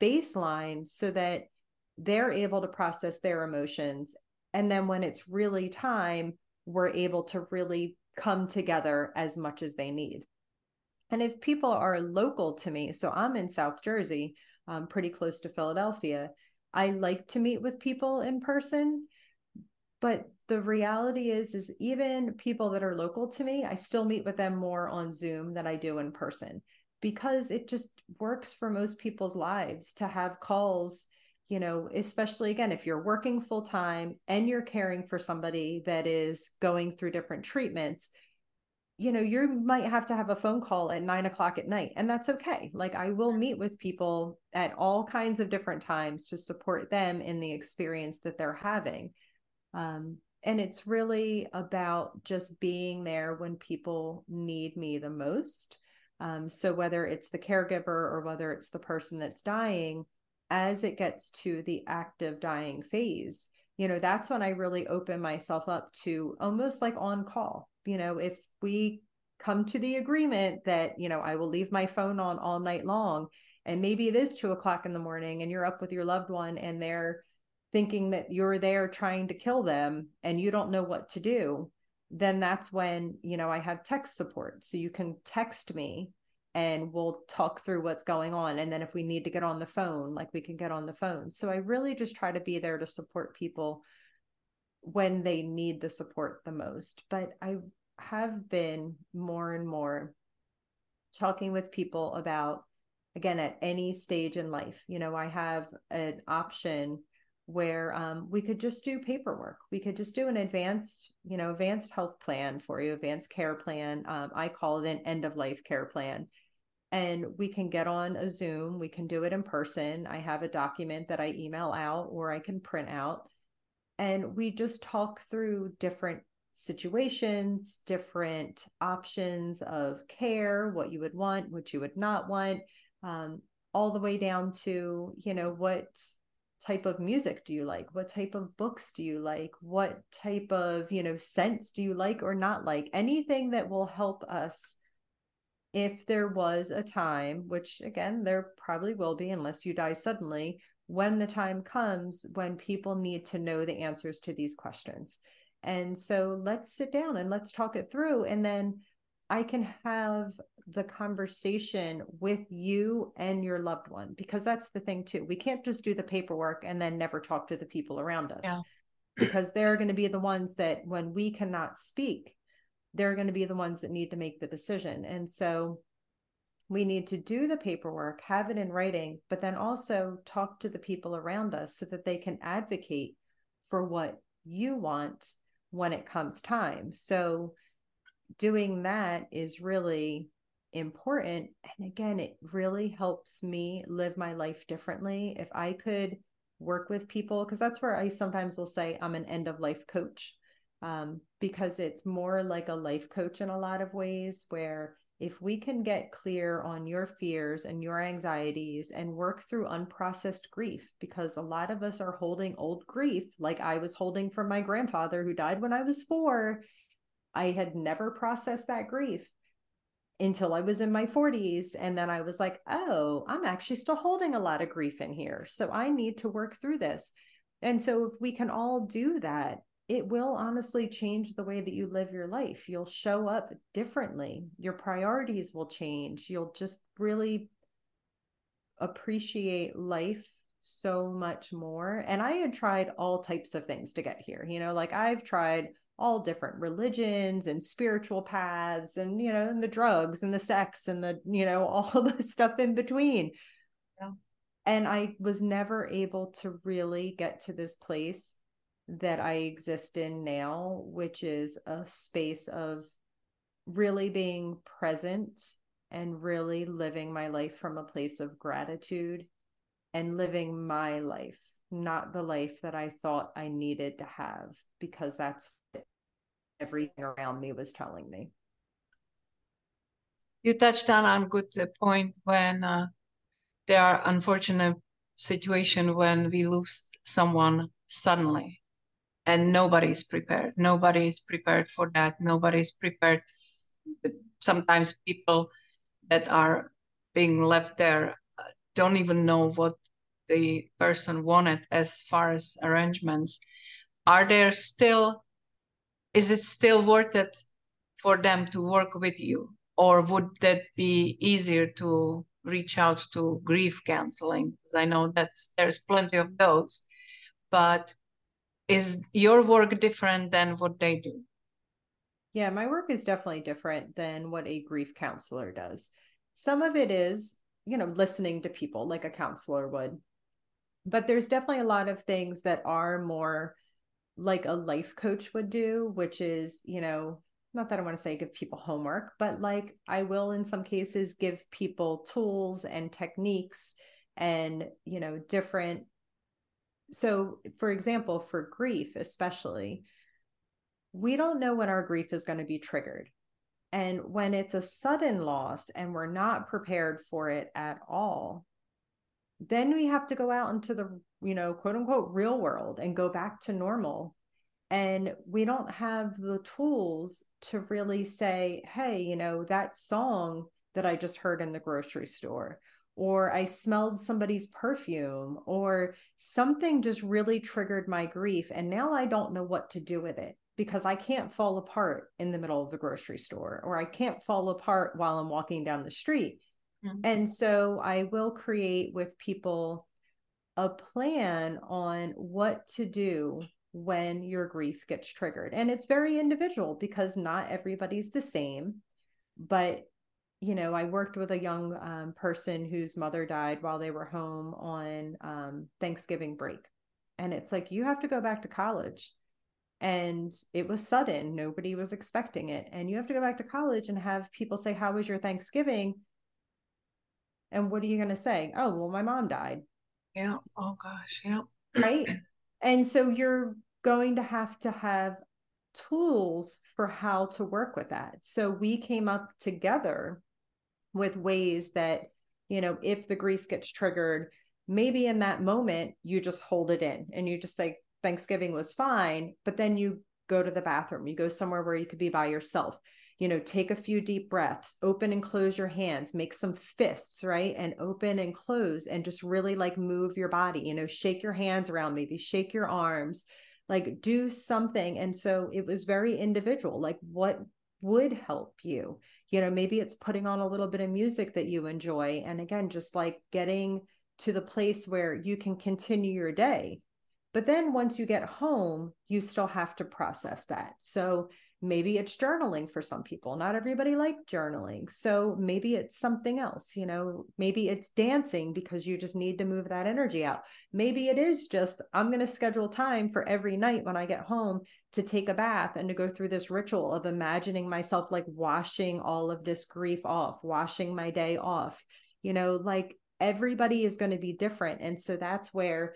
baseline so that they're able to process their emotions and then when it's really time we're able to really come together as much as they need and if people are local to me so i'm in south jersey um, pretty close to philadelphia i like to meet with people in person. But the reality is is even people that are local to me i still meet with them more on zoom than i do in person because it just works for most people's lives to have calls you know, especially again, if you're working full time and you're caring for somebody that is going through different treatments, you know, you might have to have a phone call at nine o'clock at night, and that's okay. Like, I will meet with people at all kinds of different times to support them in the experience that they're having. Um, and it's really about just being there when people need me the most. Um, so, whether it's the caregiver or whether it's the person that's dying, as it gets to the active dying phase, you know, that's when I really open myself up to almost like on call. You know, if we come to the agreement that, you know, I will leave my phone on all night long, and maybe it is two o'clock in the morning and you're up with your loved one and they're thinking that you're there trying to kill them and you don't know what to do, then that's when, you know, I have text support. So you can text me and we'll talk through what's going on. And then if we need to get on the phone like we can get on the phone. So i really just try to be there to support people when they need the support the most. But i have been more and more talking with people about again at any stage in life you know i have an option where um, we could just do paperwork. We could just do an advanced you know advanced health plan for you advanced care plan. Um, i call it an end of life care plan. And we can get on a zoom. We can do it in person. I have a document that i email out or i can print out. And we just talk through different situations different options of care what you would want what you would not want um, all the way down to you know what type of music do you like? What type of books do you like? What type of you know scents do you like or not like? Anything that will help us if there was a time which again there probably will be unless you die suddenly when the time comes when people need to know the answers to these questions. And so let's sit down and let's talk it through and then I can have the conversation with you and your loved one because that's the thing too. We can't just do the paperwork and then never talk to the people around us. Yeah. because they're going to be the ones that when we cannot speak, they're going to be the ones that need to make the decision. And so we need to do the paperwork, have it in writing, but then also talk to the people around us so that they can advocate for what you want when it comes time. So doing that is really important. And again, it really helps me live my life differently. If I could work with people, because that's where I sometimes will say I'm an end of life coach, um, because it's more like a life coach in a lot of ways, where if we can get clear on your fears and your anxieties and work through unprocessed grief, because a lot of us are holding old grief, like I was holding from my grandfather who died when I was four, I had never processed that grief until I was in my 40s. And then I was like, oh, I'm actually still holding a lot of grief in here. So I need to work through this. And so if we can all do that, it will honestly change the way that you live your life. You'll show up differently. Your priorities will change. You'll just really appreciate life so much more. And I had tried all types of things to get here. You know, like I've tried all different religions and spiritual paths and you know and the drugs and the sex and the you know all the stuff in between yeah. and i was never able to really get to this place that i exist in now which is a space of really being present and really living my life from a place of gratitude and living my life not the life that I thought I needed to have because that's everything around me was telling me. You touched on a good point when uh, there are unfortunate situation when we lose someone suddenly and nobody is prepared. Nobody is prepared for that. Nobody is prepared. Sometimes people that are being left there uh, don't even know what the person wanted as far as arrangements. Are there still, is it still worth it for them to work with you? Or would that be easier to reach out to grief counseling? I know that there's plenty of those, but is your work different than what they do? Yeah, my work is definitely different than what a grief counselor does. Some of it is, you know, listening to people like a counselor would. But there's definitely a lot of things that are more like a life coach would do, which is, you know, not that I want to say give people homework, but like I will in some cases give people tools and techniques and, you know, different. So, for example, for grief, especially, we don't know when our grief is going to be triggered. And when it's a sudden loss and we're not prepared for it at all, then we have to go out into the, you know, quote unquote real world and go back to normal and we don't have the tools to really say hey you know that song that i just heard in the grocery store or i smelled somebody's perfume or something just really triggered my grief and now i don't know what to do with it because i can't fall apart in the middle of the grocery store or i can't fall apart while i'm walking down the street mm-hmm. and so i will create with people a plan on what to do when your grief gets triggered. And it's very individual because not everybody's the same. But, you know, I worked with a young um, person whose mother died while they were home on um, Thanksgiving break. And it's like, you have to go back to college. And it was sudden, nobody was expecting it. And you have to go back to college and have people say, How was your Thanksgiving? And what are you going to say? Oh, well, my mom died. Yeah. Oh, gosh. Yeah. Right. And so you're going to have to have tools for how to work with that. So we came up together with ways that, you know, if the grief gets triggered, maybe in that moment you just hold it in and you just say, Thanksgiving was fine, but then you go to the bathroom, you go somewhere where you could be by yourself you know, take a few deep breaths, open and close your hands, make some fists, right? And open and close and just really like move your body, you know, shake your hands around, maybe shake your arms, like do something. And so it was very individual, like what would help you. You know, maybe it's putting on a little bit of music that you enjoy. And again, just like getting to the place where you can continue your day. But then once you get home, you still have to process that. So maybe it's journaling for some people. Not everybody like journaling. So maybe it's something else you know maybe it's dancing because you just need to move that energy out. Maybe it is just i'm going to schedule time for every night when i get home to take a bath and to go through this ritual of imagining myself like washing all of this grief off washing my day off. You know like everybody is going to be different. And so that's where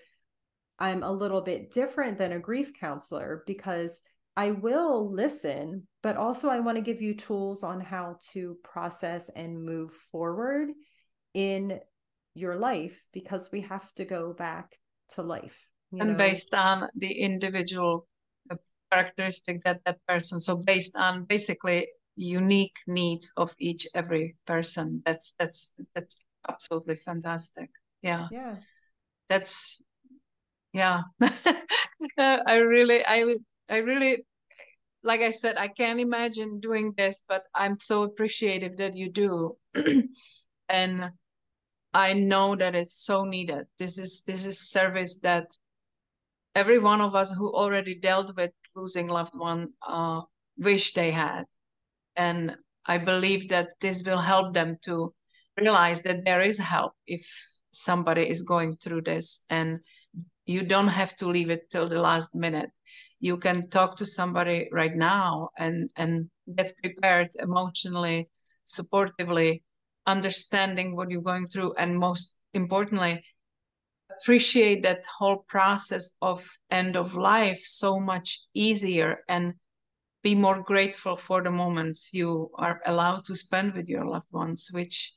i'm a little bit different than a grief counselor because I will listen, but also I want to give you tools on how to process and move forward in your life because we have to go back to life. and know? based on the individual uh, characteristic that that person, so based on basically unique needs of each every person. That's that's that's absolutely fantastic. Yeah. Yeah. That's yeah. I really I I really, like I said, I can't imagine doing this, but I'm so appreciative that you do. and I know that it's so needed. This is this is service that every one of us who already dealt with losing loved one uh, wish they had, and I believe that this will help them to realize that there is help if somebody is going through this, and you don't have to leave it till the last minute you can talk to somebody right now and and get prepared emotionally supportively understanding what you're going through and most importantly appreciate that whole process of end of life so much easier and be more grateful for the moments you are allowed to spend with your loved ones which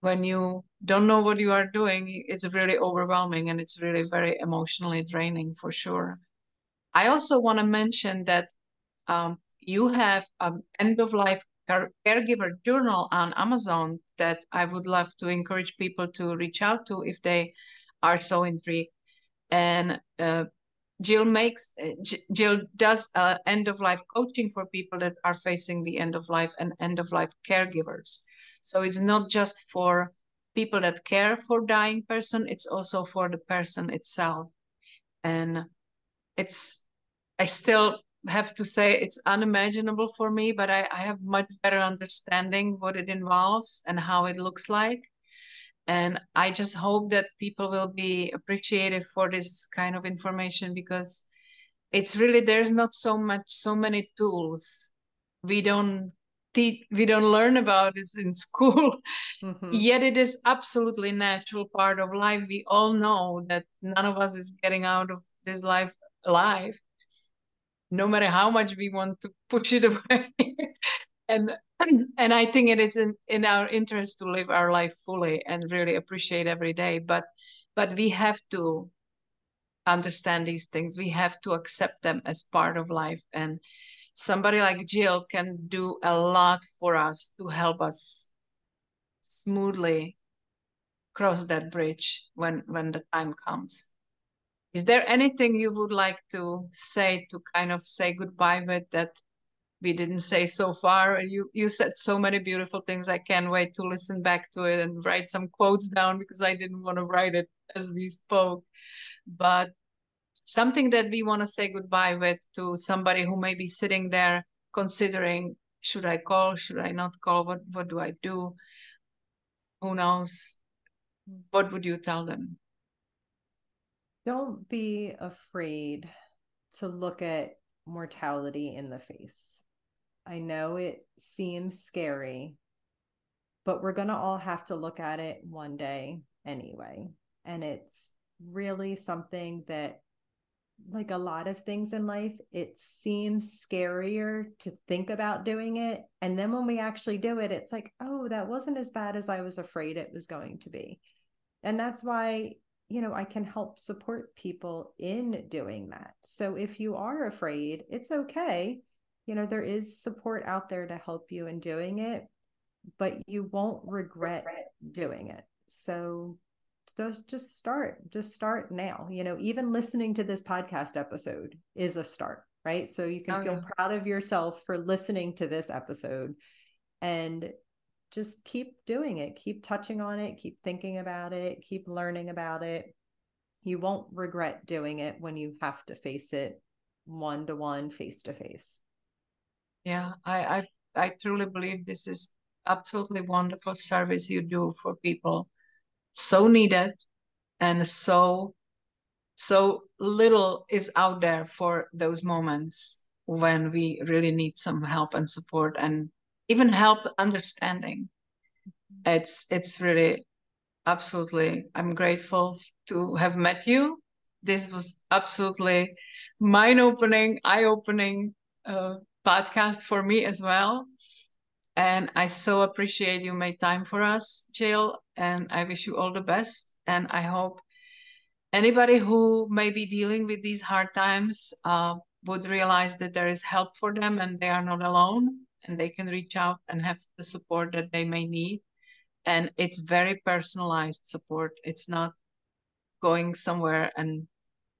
when you don't know what you are doing it's really overwhelming and it's really very emotionally draining for sure i also want to mention that um, you have an end of life caregiver journal on amazon that i would love to encourage people to reach out to if they are so intrigued and uh, Jill makes Jill does uh, end of life coaching for people that are facing the end of life and end of life caregivers. So it's not just for people that care for dying person; it's also for the person itself. And it's I still have to say it's unimaginable for me, but I, I have much better understanding what it involves and how it looks like. And i just hope that people will be appreciative for this kind of information because it's really there's not so much so many tools we don't teach we don't learn about it in school. Mm-hmm. yet it is absolutely natural part of life. We all know that none of us is getting out of this life alive no matter how much we want to push it away and and I think it is in, in our interest to live our life fully and really appreciate every day. But but we have to understand these things. We have to accept them as part of life. And somebody like Jill can do a lot for us to help us smoothly cross that bridge when when the time comes. Is there anything you would like to say to kind of say goodbye with that we didn't say so far. You you said so many beautiful things. I can't wait to listen back to it and write some quotes down because I didn't want to write it as we spoke. But something that we want to say goodbye with to somebody who may be sitting there considering should I call, should I not call, what what do I do? Who knows? What would you tell them? Don't be afraid to look at mortality in the face. I know it seems scary, but we're going to all have to look at it one day anyway. And it's really something that, like a lot of things in life, it seems scarier to think about doing it. And then when we actually do it, it's like, oh, that wasn't as bad as I was afraid it was going to be. And that's why you know, I can help support people in doing that. So if you are afraid, it's okay. You know there is support out there to help you in doing it but you won't regret doing it. So just just start just start now. You know even listening to this podcast episode is a start right? So you can oh, feel yeah. proud of yourself for listening to this episode and just keep doing it. Keep touching on it. Keep thinking about it. Keep learning about it. You won't regret doing it when you have to face it one to one face to face yeah, I, I I truly believe this is absolutely wonderful service you do for people. So needed and so so little is out there for those moments when we really need some help and support and even help understanding it's it's really absolutely i'm grateful to have met you this was absolutely mind opening eye opening uh, podcast for me as well. And I so appreciate you made time for us, Jill. And I wish you all the best. And I hope anybody who may be dealing with these hard times uh, would realize that there is help for them and they are not alone and they can reach out and have the support that they may need. And it's very personalized support. It's not going somewhere and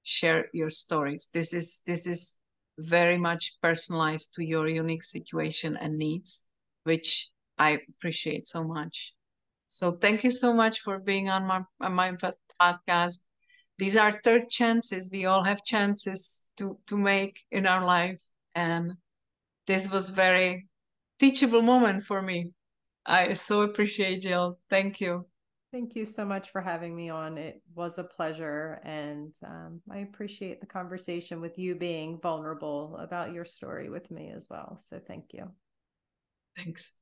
share your stories. This is this is very much personalized to your unique situation and needs, which I appreciate so much. So thank you so much for being on my on my podcast. These are third chances. We all have chances to to make in our life, and this was very teachable moment for me. I so appreciate Jill. Thank you. Thank you so much for having me on. It was a pleasure. And um, I appreciate the conversation with you being vulnerable about your story with me as well. So thank you. Thanks.